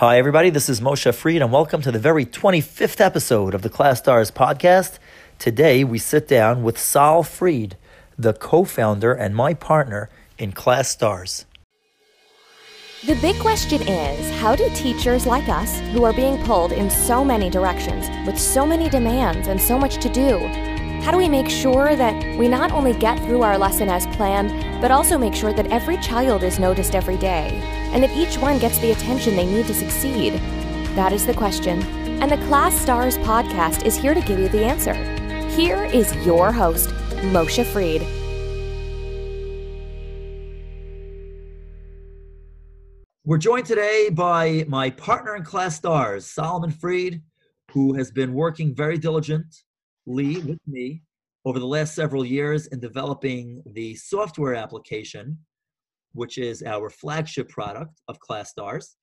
Hi, everybody. This is Moshe Fried, and welcome to the very 25th episode of the ClasStars podcast. Today, we sit down with Sol Fried, the co founder and my partner in ClasStars. The big question is how do teachers like us, who are being pulled in so many directions, with so many demands and so much to do, how do we make sure that we not only get through our lesson as planned, but also make sure that every child is noticed every day, and that each one gets the attention they need to succeed? That is the question. And the ClasStars podcast is here to give you the answer. Here is your host, Moshe Fried. We're joined today by my partner in ClasStars, Solomon Fried, who has been working very diligently with me over the last several years in developing the software application, which is our flagship product of ClasStars,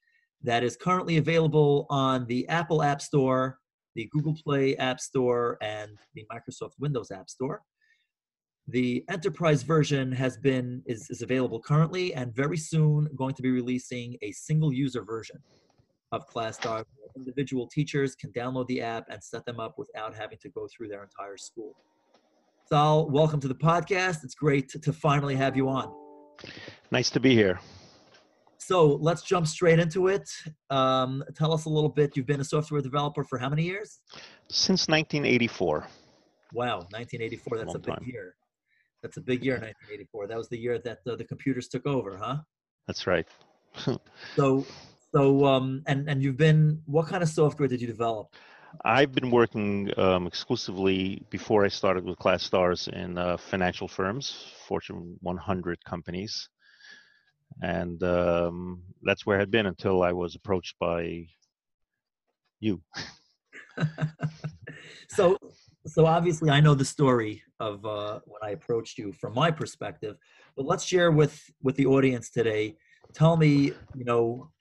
that is currently available on the Apple App Store, the Google Play App Store, and the Microsoft Windows App Store. The enterprise version has been is, is available currently and very soon going to be releasing a single user version of ClasStars individual teachers can download the app and set them up without having to go through their entire school. Sol, welcome to the podcast. It's great to, to finally have you on. Nice to be here. So let's jump straight into it. Um, tell us a little bit. You've been a software developer for how many years? Since 1984. Wow, 1984. That's a, a big time. year. That's a big year, 1984. That was the year that the, the computers took over, huh? That's right. so so, um, and and you've been what kind of software did you develop? I've been working um, exclusively before I started with ClasStars in uh, financial firms, Fortune 100 companies, and um, that's where I had been until I was approached by you. so, so obviously, I know the story of uh, when I approached you from my perspective, but let's share with with the audience today. Tell me, you know,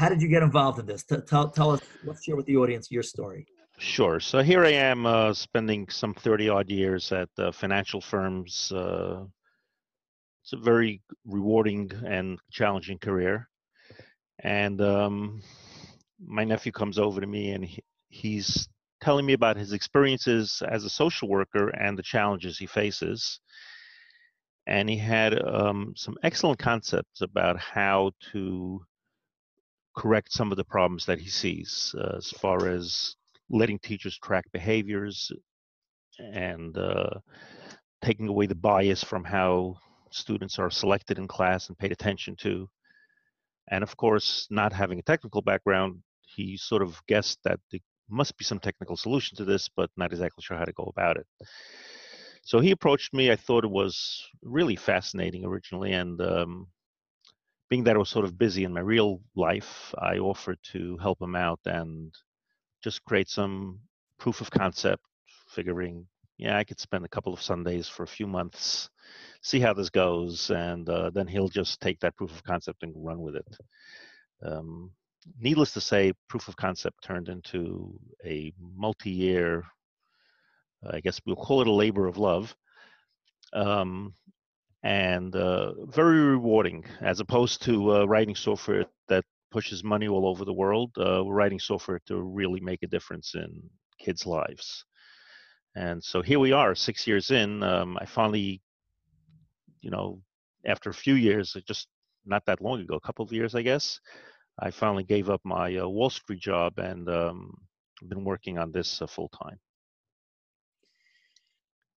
how did you get involved in this? Tell, tell us, let's share with the audience your story. Sure. So here I am uh, spending some 30 odd years at uh, financial firms. Uh, it's a very rewarding and challenging career. And um, my nephew comes over to me and he, he's telling me about his experiences as a social worker and the challenges he faces. And he had um, some excellent concepts about how to correct some of the problems that he sees uh, as far as letting teachers track behaviors and uh, taking away the bias from how students are selected in class and paid attention to. And of course, not having a technical background, he sort of guessed that there must be some technical solution to this, but not exactly sure how to go about it. So he approached me. I thought it was really fascinating originally, and um, being that I was sort of busy in my real life, I offered to help him out and just create some proof of concept, figuring, yeah, I could spend a couple of Sundays for a few months, see how this goes, and uh, then he'll just take that proof of concept and run with it. Um, needless to say, proof of concept turned into a multi year, I guess we'll call it a labor of love. Um, and uh, very rewarding as opposed to uh, writing software that pushes money all over the world. Uh, we're writing software to really make a difference in kids' lives. And so here we are, six years in. Um, I finally, you know, after a few years, just not that long ago, a couple of years, I guess, I finally gave up my uh, Wall Street job and um, been working on this uh, full time.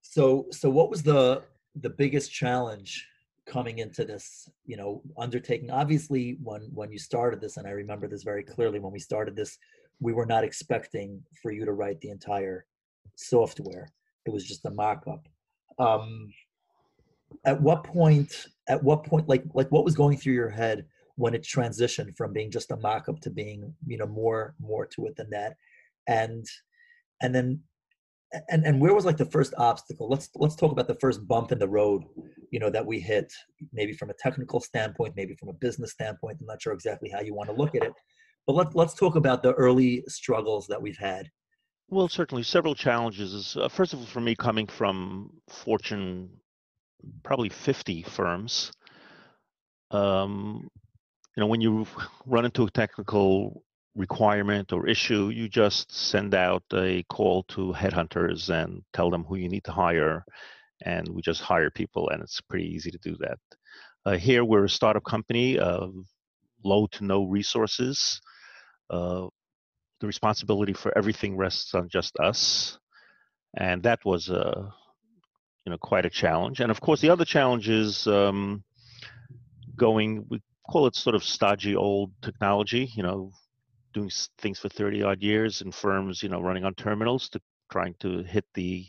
So, so what was the the biggest challenge coming into this you know undertaking obviously when when you started this and i remember this very clearly when we started this we were not expecting for you to write the entire software. It was just a mock-up. Um at what point at what point like like what was going through your head when it transitioned from being just a mock-up to being you know more more to it than that? And and then and and where was like the first obstacle? Let's let's talk about the first bump in the road you know that we hit maybe from a technical standpoint maybe from a business standpoint. I'm not sure exactly how you want to look at it but let's let's talk about the early struggles that we've had. Well certainly several challenges uh, first of all for me coming from fortune probably 50 firms um, you know when you run into a technical requirement or issue, you just send out a call to headhunters and tell them who you need to hire, and we just hire people, and it's pretty easy to do that. Uh, here, we're a startup company, uh, low to no resources. Uh, the responsibility for everything rests on just us, and that was a uh, you know quite a challenge. And of course, the other challenge is um, going. We call it sort of stodgy old technology. You know, doing things for 30 odd years in firms, you know, running on terminals to trying to hit the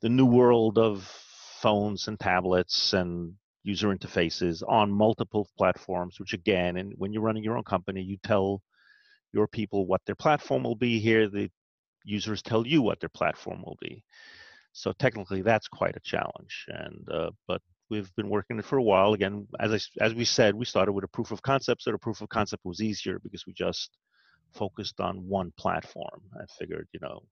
the new world of phones and tablets and user interfaces on multiple platforms, which again, and when you're running your own company, you tell your people what their platform will be. Here, the users tell you what their platform will be. So technically, that's quite a challenge. And uh, but we've been working it for a while. Again, as I, as we said, we started with a proof of concept. So the proof of concept was easier because we just focused on one platform. I figured, you know,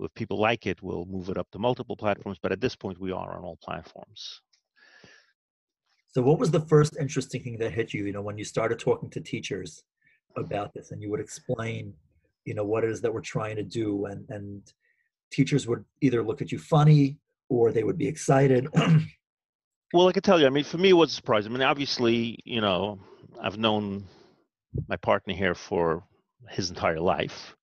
if people like it, we'll move it up to multiple platforms. But at this point, we are on all platforms. So, what was the first interesting thing that hit you? You know, when you started talking to teachers about this, and you would explain, you know, what it is that we're trying to do, and and teachers would either look at you funny or they would be excited. well, I can tell you. I mean, for me, it was a surprise. I mean, obviously, you know, I've known my partner here for his entire life.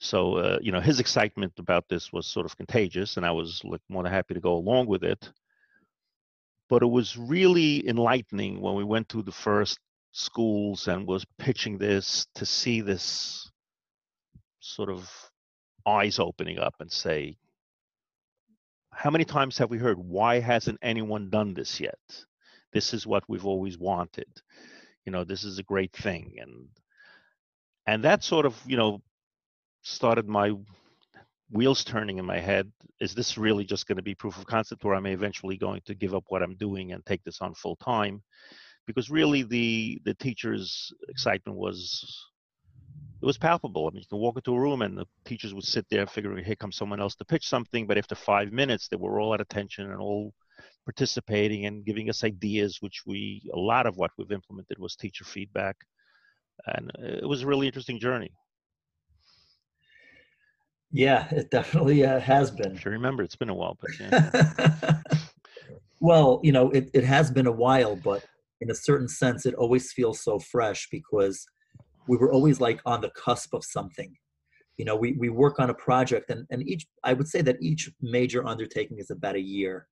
So, uh, you know, his excitement about this was sort of contagious, and I was like more than happy to go along with it. But it was really enlightening when we went to the first schools and was pitching this to see this sort of eyes opening up and say, how many times have we heard, why hasn't anyone done this yet? This is what we've always wanted you know this is a great thing and and that sort of you know started my wheels turning in my head is this really just going to be proof of concept or am i eventually going to give up what i'm doing and take this on full time because really the the teacher's excitement was it was palpable i mean you can walk into a room and the teachers would sit there figuring here comes someone else to pitch something but after five minutes they were all at attention and all participating and giving us ideas, which we, a lot of what we've implemented was teacher feedback. And it was a really interesting journey. Yeah, it definitely uh, has been. You remember, it's been a while, but yeah. well, you know, it, it has been a while, but in a certain sense, it always feels so fresh because we were always like on the cusp of something. You know, we, we work on a project and, and each, I would say that each major undertaking is about a year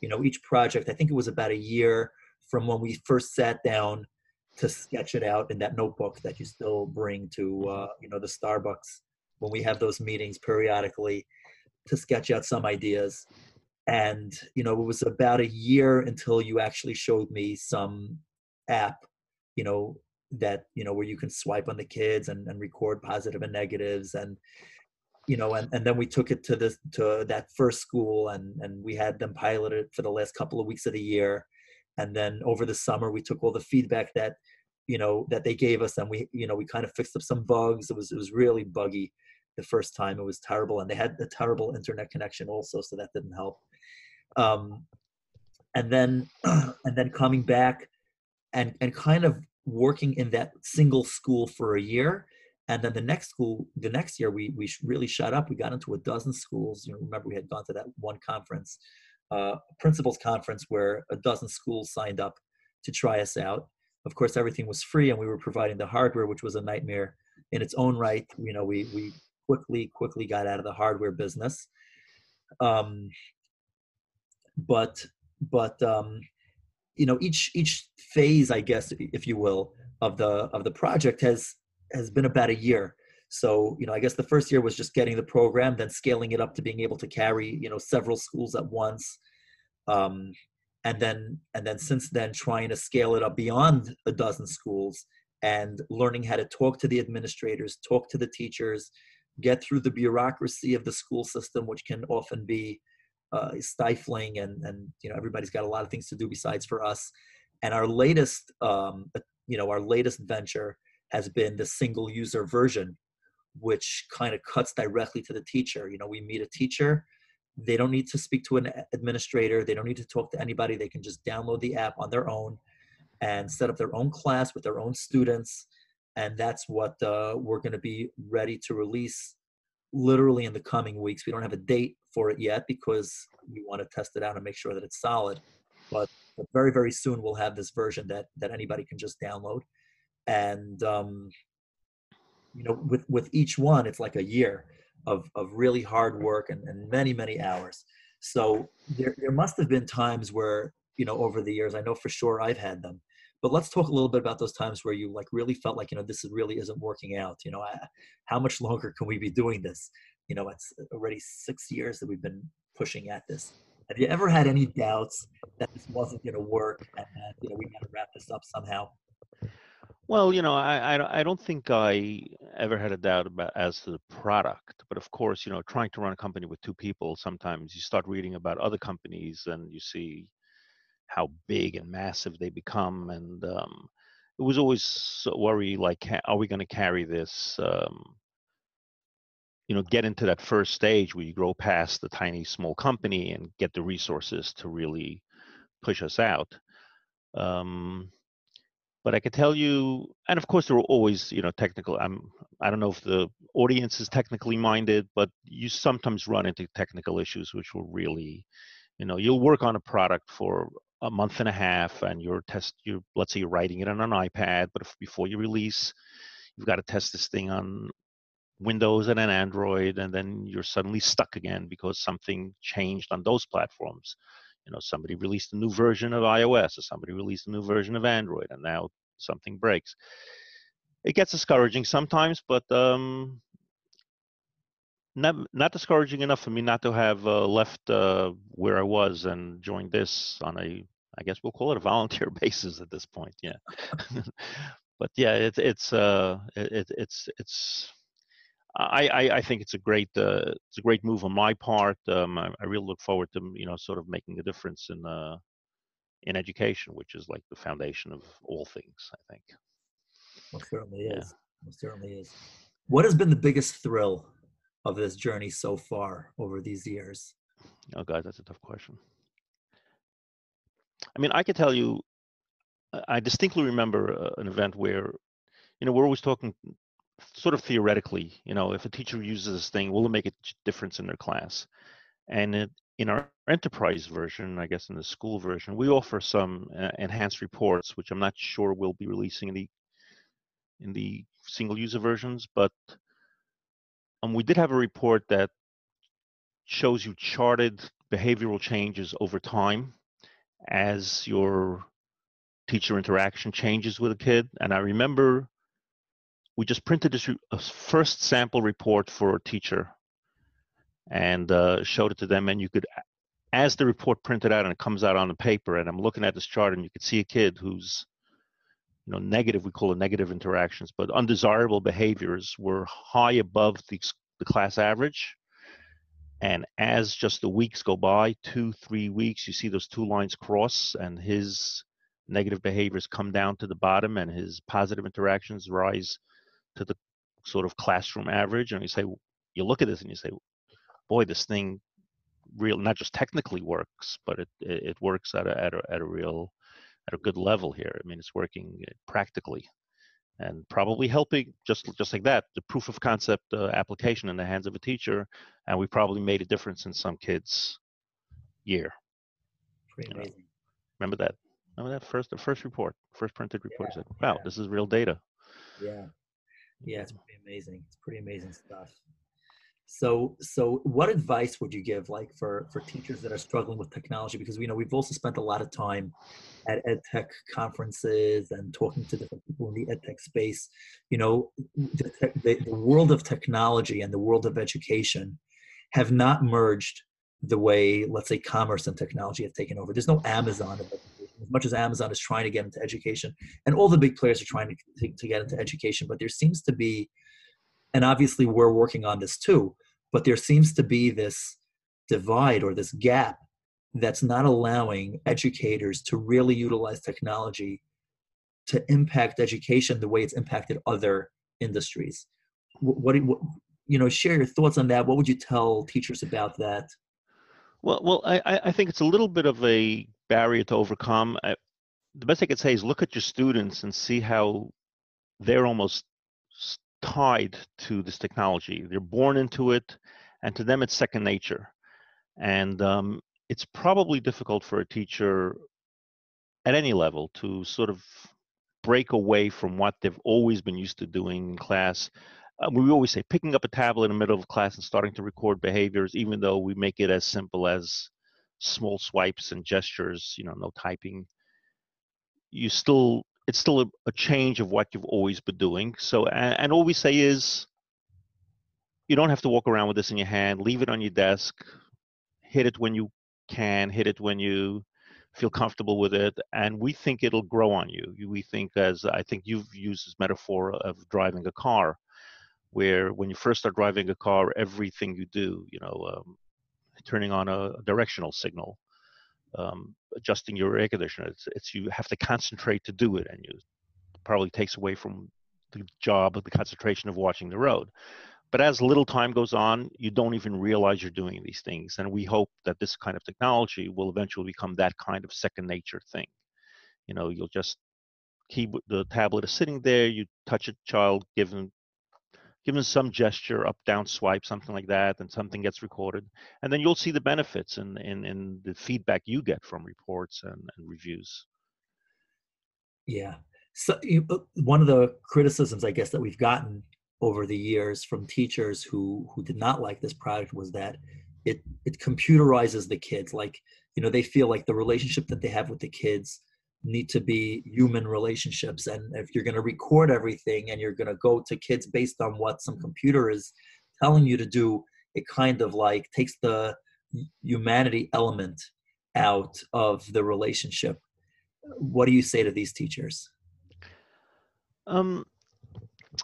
you know each project i think it was about a year from when we first sat down to sketch it out in that notebook that you still bring to uh, you know the starbucks when we have those meetings periodically to sketch out some ideas and you know it was about a year until you actually showed me some app you know that you know where you can swipe on the kids and, and record positive and negatives and you know, and, and then we took it to this to that first school and and we had them pilot it for the last couple of weeks of the year. And then over the summer we took all the feedback that, you know, that they gave us and we, you know, we kind of fixed up some bugs. It was it was really buggy the first time. It was terrible. And they had a terrible internet connection also, so that didn't help. Um and then and then coming back and and kind of working in that single school for a year and then the next school, the next year, we we really shut up. We got into a dozen schools. You know, remember we had gone to that one conference, uh, principals conference, where a dozen schools signed up to try us out. Of course, everything was free, and we were providing the hardware, which was a nightmare in its own right. You know, we we quickly quickly got out of the hardware business. Um, but but um, you know, each each phase, I guess, if you will, of the of the project has has been about a year. So, you know, I guess the first year was just getting the program, then scaling it up to being able to carry, you know, several schools at once. Um, and then, and then since then, trying to scale it up beyond a dozen schools and learning how to talk to the administrators, talk to the teachers, get through the bureaucracy of the school system, which can often be uh, stifling, and and you know everybody's got a lot of things to do besides for us. And our latest, um, you know, our latest venture has been the single user version, which kind of cuts directly to the teacher. You know, we meet a teacher, they don't need to speak to an administrator, they don't need to talk to anybody, they can just download the app on their own. and set up their own class with their own students. And that's what uh, we're going to be ready to release literally in the coming weeks. We don't have a date for it yet because we want to test it out and make sure that it's solid. But, but very, very soon we'll have this version that that anybody can just download. And um, you know, with with each one, it's like a year of of really hard work and, and many, many hours. So there there must have been times where you know over the years, I know for sure I've had them but let's talk a little bit about those times where you like really felt like you know this really isn't working out you know I, how much longer can we be doing this? You know it's already six years that we've been pushing at this. Have you ever had any doubts that this wasn't going to work and that you know we got to wrap this up somehow well, you know, I, I I don't think I ever had a doubt about as to the product, but of course, you know, trying to run a company with two people, sometimes you start reading about other companies and you see how big and massive they become and um, it was always a worry like are we going to carry this um, you know get into that first stage where you grow past the tiny small company and get the resources to really push us out. Um, but i could tell you and of course there are always you know technical i'm i don't know if the audience is technically minded but you sometimes run into technical issues which will really you know you'll work on a product for a month and a half and you're test you let's say you're writing it on an ipad but if, before you release you've got to test this thing on windows and an android and then you're suddenly stuck again because something changed on those platforms you know somebody released a new version of ios or somebody released a new version of android and now something breaks it gets discouraging sometimes but um not not discouraging enough for me not to have uh, left uh, where I was and joined this on a I guess we'll call it a volunteer basis at this point. Yeah, but yeah, it's it's uh it, it's it's I, I, I think it's a great uh, it's a great move on my part. Um, I, I, really look forward to you know sort of making a difference in uh, in education, which is like the foundation of all things. I think. Well, certainly is. Yeah. It certainly is. What has been the biggest thrill of this journey so far over these years? Oh, God, that's a tough question. I mean, I could tell you, I distinctly remember uh, an event where, you know, we're always talking sort of theoretically, you know, if a teacher uses this thing, will it make a difference in their class? And it, in our enterprise version, I guess in the school version, we offer some uh, enhanced reports, which I'm not sure we'll be releasing in the in the single user versions, but um, we did have a report that shows you charted behavioral changes over time as your teacher interaction changes with a kid. And I remember we just printed this first sample report for a teacher and uh, showed it to them. And you could, as the report printed out and it comes out on the paper, and I'm looking at this chart, and you could see a kid who's you know, negative, we call it negative interactions, but undesirable behaviors were high above the, the class average. And as just the weeks go by, two, three weeks, you see those two lines cross and his negative behaviors come down to the bottom and his positive interactions rise to the sort of classroom average. And you say, you look at this and you say, boy, this thing real, not just technically works, but it, it works at a, at a, at a real at a good level here. I mean, it's working eh, practically and probably helping just just like that the proof of concept uh, application in the hands of a teacher and we probably made a difference in some kids year Pretty amazing. Know? remember that remember that first the first report first printed report yeah, said wow yeah. this is real data yeah yeah it's pretty amazing it's pretty amazing stuff so, so what advice would you give, like for for teachers that are struggling with technology? Because we know we've also spent a lot of time at ed tech conferences and talking to different people in the ed tech space. You know, the, the, the world of technology and the world of education have not merged the way, let's say, commerce and technology have taken over. There's no Amazon of as much as Amazon is trying to get into education, and all the big players are trying to, to, to get into education. But there seems to be and obviously we're working on this too but there seems to be this divide or this gap that's not allowing educators to really utilize technology to impact education the way it's impacted other industries what, do you, you know share your thoughts on that what would you tell teachers about that well well i i think it's a little bit of a barrier to overcome the best I could say is look at your students and see how they're almost tied to this technology. They're born into it, and to them, it's second nature. And um, it's probably difficult for a teacher at any level to sort of break away from what they've always been used to doing in class. Uh, we always say picking up a tablet in the middle of class and starting to record behaviors, even though we make it as simple as small swipes and gestures, you know, no typing. You still, it's still a, a change of what you've always been doing. So, and, and all we say is, you don't have to walk around with this in your hand. Leave it on your desk. Hit it when you can. Hit it when you feel comfortable with it, and we think it'll grow on you. We think, as I think you've used this metaphor of driving a car, where when you first start driving a car, everything you do, you know, um, turning on a directional signal, um, adjusting your air conditioner, it's, it's you have to concentrate to do it, and you probably takes away from the job of the concentration of watching the road. But as little time goes on, you don't even realize you're doing these things. And we hope that this kind of technology will eventually become that kind of second nature thing. You know, you'll just keep the tablet is sitting there, you touch a child, give them give them some gesture, up, down, swipe, something like that, and something gets recorded. And then you'll see the benefits and in, in, in, the feedback you get from reports and, and reviews. Yeah. So uh, one of the criticisms, I guess, that we've gotten over the years from teachers who who did not like this product was that it it computerizes the kids like you know they feel like the relationship that they have with the kids need to be human relationships. And if you're going to record everything and you're going to go to kids based on what some computer is telling you to do it kind of like takes the humanity element out of the relationship. What do you say to these teachers? Um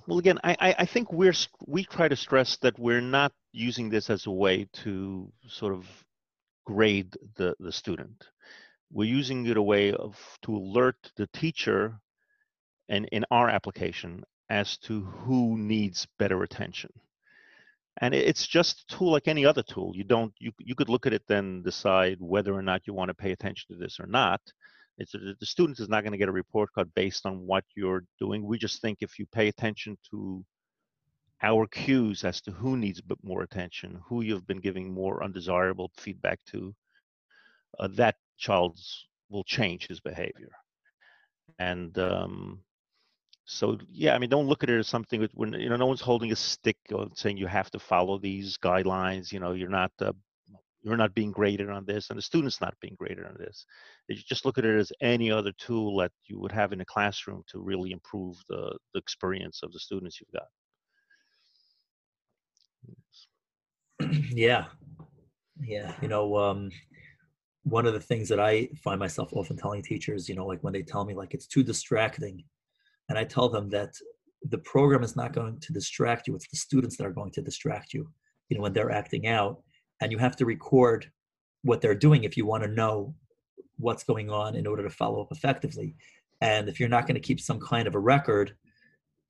well, again, I, I think we're we try to stress that we're not using this as a way to sort of grade the, the student. We're using it a way of to alert the teacher and in our application as to who needs better attention. And it's just a tool like any other tool. You don't you you could look at it then decide whether or not you want to pay attention to this or not. It's the student is not going to get a report card based on what you're doing. We just think if you pay attention to our cues as to who needs more attention, who you've been giving more undesirable feedback to, uh, that child's will change his behavior. And um, so, yeah, I mean, don't look at it as something when you know no one's holding a stick or saying you have to follow these guidelines. You know, you're not uh, you're not being graded on this and the student's not being graded on this you just look at it as any other tool that you would have in a classroom to really improve the, the experience of the students you've got yeah yeah you know um, one of the things that i find myself often telling teachers you know like when they tell me like it's too distracting and i tell them that the program is not going to distract you it's the students that are going to distract you you know when they're acting out and you have to record what they're doing if you want to know what's going on in order to follow up effectively. And if you're not going to keep some kind of a record,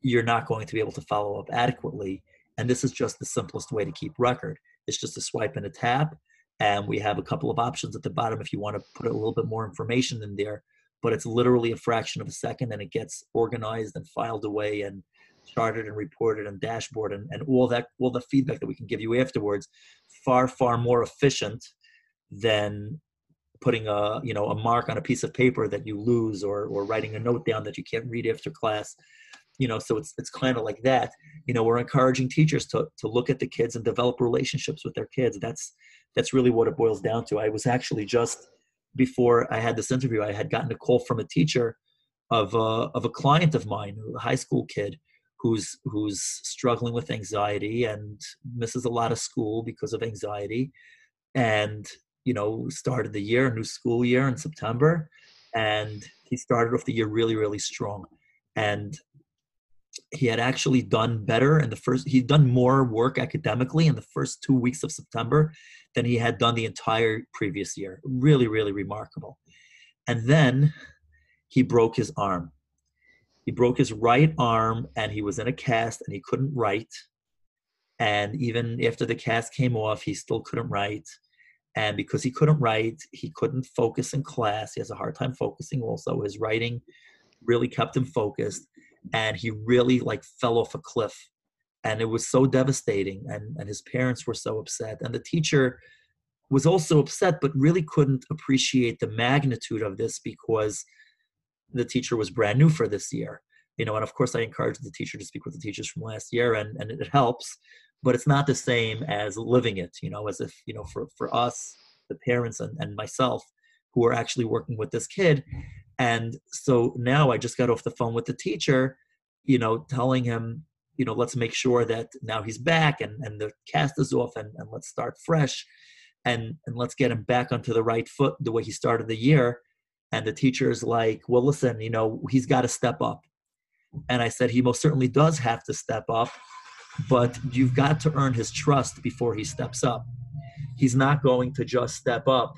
you're not going to be able to follow up adequately. And this is just the simplest way to keep record. It's just a swipe and a tap. And we have a couple of options at the bottom if you want to put a little bit more information in there. But it's literally a fraction of a second and it gets organized and filed away and charted and reported and dashboard and, and all that all the feedback that we can give you afterwards far far more efficient than putting a you know a mark on a piece of paper that you lose or or writing a note down that you can't read after class you know so it's it's kind of like that you know we're encouraging teachers to to look at the kids and develop relationships with their kids that's that's really what it boils down to. I was actually just before i had this interview i had gotten a call from a teacher of a, of a client of mine a high school kid who's who's struggling with anxiety and misses a lot of school because of anxiety. And you know started the year new school year in september and he started off the year really really strong. And he had actually done better in the first he'd done more work academically in the first two weeks of september than he had done the entire previous year really really remarkable and then he broke his arm he broke his right arm and he was in a cast and he couldn't write. And even after the cast came off, he still couldn't write. And because he couldn't write, he couldn't focus in class. He has a hard time focusing also. His writing really kept him focused. And he really like fell off a cliff. And it was so devastating. And, and his parents were so upset. And the teacher was also upset, but really couldn't appreciate the magnitude of this because the teacher was brand new for this year. You know, and of course I encourage the teacher to speak with the teachers from last year and, and it helps but it's not the same as living it you know as if you know for for us the parents and, and myself who are actually working with this kid and so now i just got off the phone with the teacher you know telling him you know let's make sure that now he's back and and the cast is off and, and let's start fresh and and let's get him back onto the right foot the way he started the year and the teacher is like well listen you know he's got to step up and i said he most certainly does have to step up but you've got to earn his trust before he steps up. He's not going to just step up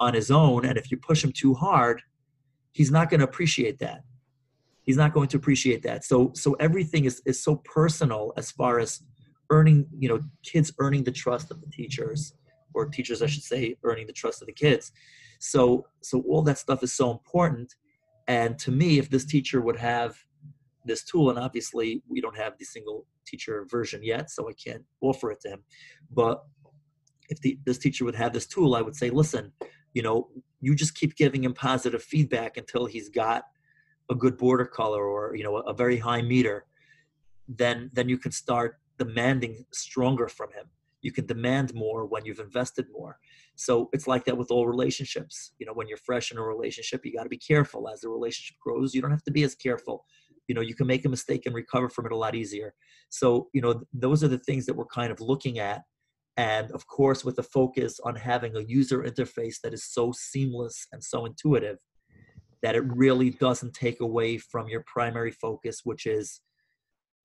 on his own. And if you push him too hard, he's not going to appreciate that. He's not going to appreciate that. So, so everything is, is so personal as far as earning, you know, kids earning the trust of the teachers, or teachers, I should say, earning the trust of the kids. So, so all that stuff is so important. And to me, if this teacher would have this tool, and obviously we don't have the single teacher version yet, so I can't offer it to him. But if the, this teacher would have this tool, I would say, listen, you know, you just keep giving him positive feedback until he's got a good border color or you know a, very high meter. Then then you can start demanding stronger from him. You can demand more when you've invested more. So it's like that with all relationships. You know, when you're fresh in a relationship, you got to be careful. As the relationship grows, you don't have to be as careful you know you can make a mistake and recover from it a lot easier so you know those are the things that we're kind of looking at and of course with the focus on having a user interface that is so seamless and so intuitive that it really doesn't take away from your primary focus which is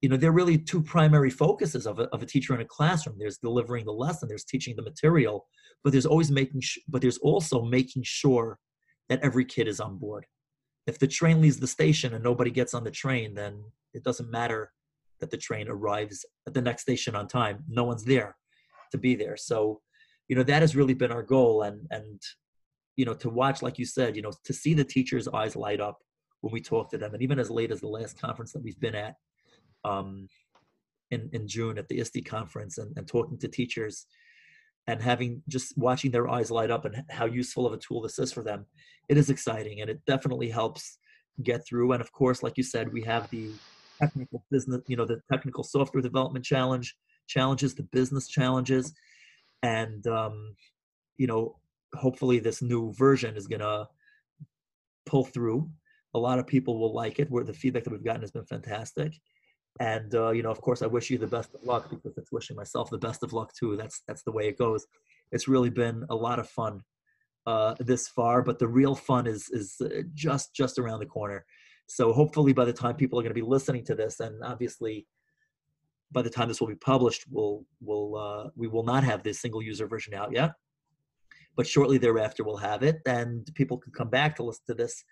you know there are really two primary focuses of a, of a teacher in a classroom. There's delivering the lesson there's teaching the material but there's always making sh- but there's also making sure that every kid is on board. If the train leaves the station and nobody gets on the train, then it doesn't matter that the train arrives at the next station on time. No one's there to be there. So, you know, that has really been our goal. And and you know, to watch, like you said, you know, to see the teachers' eyes light up when we talk to them, and even as late as the last conference that we've been at um, in in June at the ISTE conference, and, and talking to teachers and having just watching their eyes light up and how useful of a tool this is for them it is exciting and it definitely helps get through and of course like you said we have the technical business you know the technical software development challenge challenges the business challenges and um, you know hopefully this new version is to pull through. A lot of people will like it. Where the feedback that we've gotten has been fantastic. And uh, you know of course i wish you the best of luck because it's wishing myself the best of luck too. That's that's the way it goes. It's really been a lot of fun uh, this far but the real fun is is uh, just just around the corner. So hopefully by the time people are going to be listening to this and obviously by the time this will be published we'll we'll, uh, we will not have this single user version out yet but shortly thereafter we'll have it and people can come back to listen to this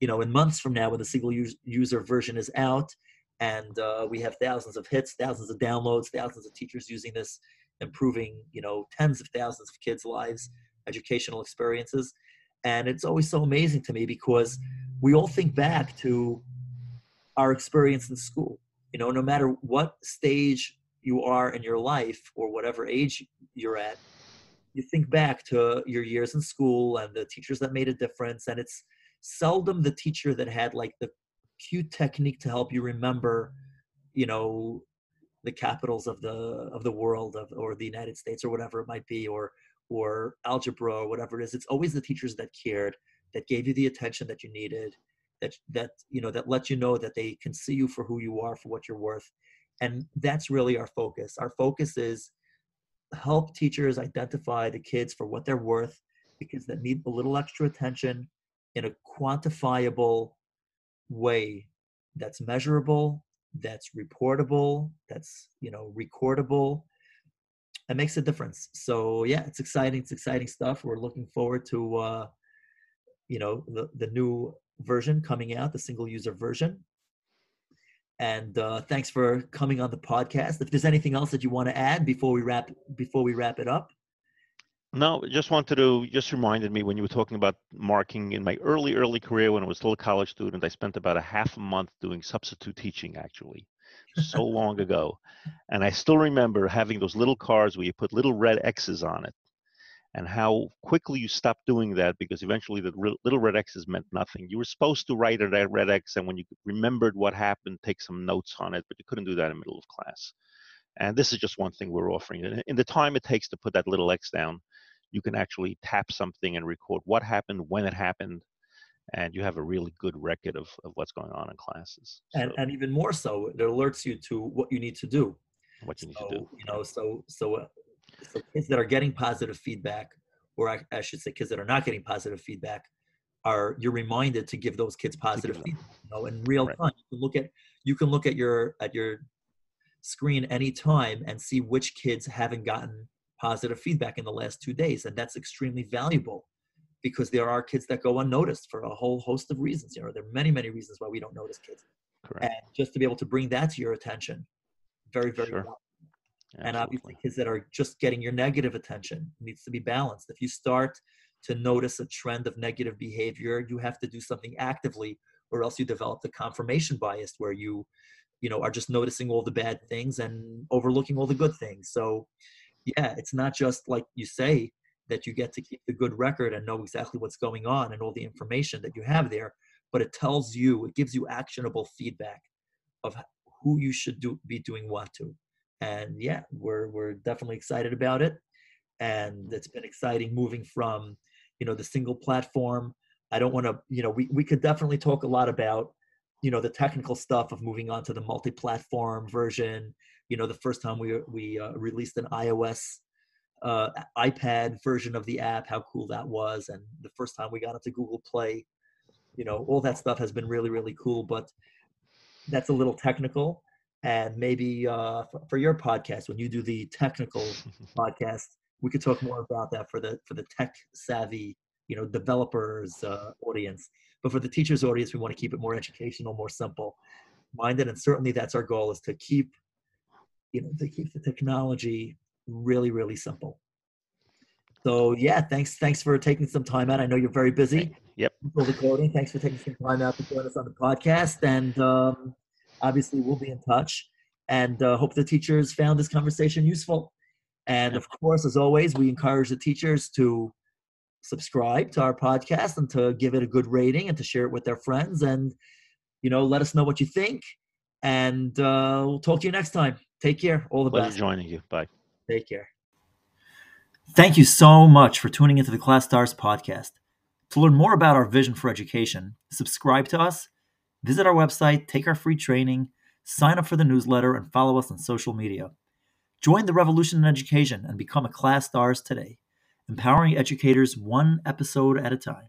you know in months from now when the single user version is out and uh, we have thousands of hits, thousands of downloads, thousands of teachers using this, improving you know tens of thousands of kids' lives, educational experiences, and it's always so amazing to me because we all think back to our experience in school. You know, no matter what stage you are in your life or whatever age you're at, you think back to your years in school and the teachers that made a difference, and it's seldom the teacher that had like the cute technique to help you remember, you know, the capitals of the of the world of or the United States or whatever it might be, or or algebra or whatever it is. It's always the teachers that cared, that gave you the attention that you needed, that that you know that lets you know that they can see you for who you are, for what you're worth, and that's really our focus. Our focus is help teachers identify the kids for what they're worth, because that need a little extra attention in a quantifiable way that's measurable, that's reportable, that's you know recordable. It makes a difference. So yeah, it's exciting. It's exciting stuff. We're looking forward to uh, you know the the new version coming out, the single user version. And uh, thanks for coming on the podcast. If there's anything else that you want to add before we wrap before we wrap it up. No, just wanted to just reminded me when you were talking about marking in my early early career when I was still a college student, I spent about a half a month doing substitute teaching actually, so long ago, and I still remember having those little cards where you put little red X's on it, and how quickly you stopped doing that because eventually the little red X's meant nothing. You were supposed to write a red X, and when you remembered what happened, take some notes on it, but you couldn't do that in the middle of class. And this is just one thing we're offering. In the time it takes to put that little X down, you can actually tap something and record what happened, when it happened, and you have a really good record of, of what's going on in classes. And, and even more so, it alerts you to what you need to do. What you so, need to do. You know, so so uh, so kids that are getting positive feedback, or I, I, should say, kids that are not getting positive feedback, are you're reminded to give those kids positive feedback. You know, in real right. time, you can look at you can look at your at your screen anytime and see which kids haven't gotten positive feedback in the last two days. And that's extremely valuable because there are kids that go unnoticed for a whole host of reasons. You know, there are many, many reasons why we don't notice kids. Correct. And just to be able to bring that to your attention, very, very sure. And obviously, kids that are just getting your negative attention needs to be balanced. If you start to notice a trend of negative behavior, you have to do something actively, or else you develop the confirmation bias where you you know are just noticing all the bad things and overlooking all the good things. So yeah it's not just like you say that you get to keep the good record and know exactly what's going on and all the information that you have there but it tells you it gives you actionable feedback of who you should do be doing what to and yeah we're we're definitely excited about it. And it's been exciting moving from you know the single platform. I don't want to you know we, we could definitely talk a lot about you know the technical stuff of moving on to the multi-platform version. You know the first time we we uh, released an ios uh, ipad version of the app how cool that was. And the first time we got into google play you know all that stuff has been really really cool but that's a little technical and maybe uh, for, for your podcast when you do the technical podcast we could talk more about that for the for the tech savvy you know developers uh, audience but for the teachers audience, we want to keep it more educational, more simple minded. And certainly that's our goal is to keep, you know, to keep the technology really, really simple. So yeah, thanks. Thanks for taking some time out. I know you're very busy. Yep. For Recording. Thanks for taking some time out to join us on the podcast. And um, obviously, we'll be in touch. And uh, hope the teachers found this conversation useful. And of course, as always, we encourage the teachers to subscribe to our podcast and to give it a good rating and to share it with their friends and you know let us know what you think. And uh, we'll talk to you next time. Take care. All the Pleasure best. joining you. Bye. Take care. Thank you so much for tuning into the ClasStars podcast. To learn more about our vision for education subscribe to us visit our website take our free training sign up for the newsletter and follow us on social media join the revolution in education and become a class stars today empowering educators one episode at a time.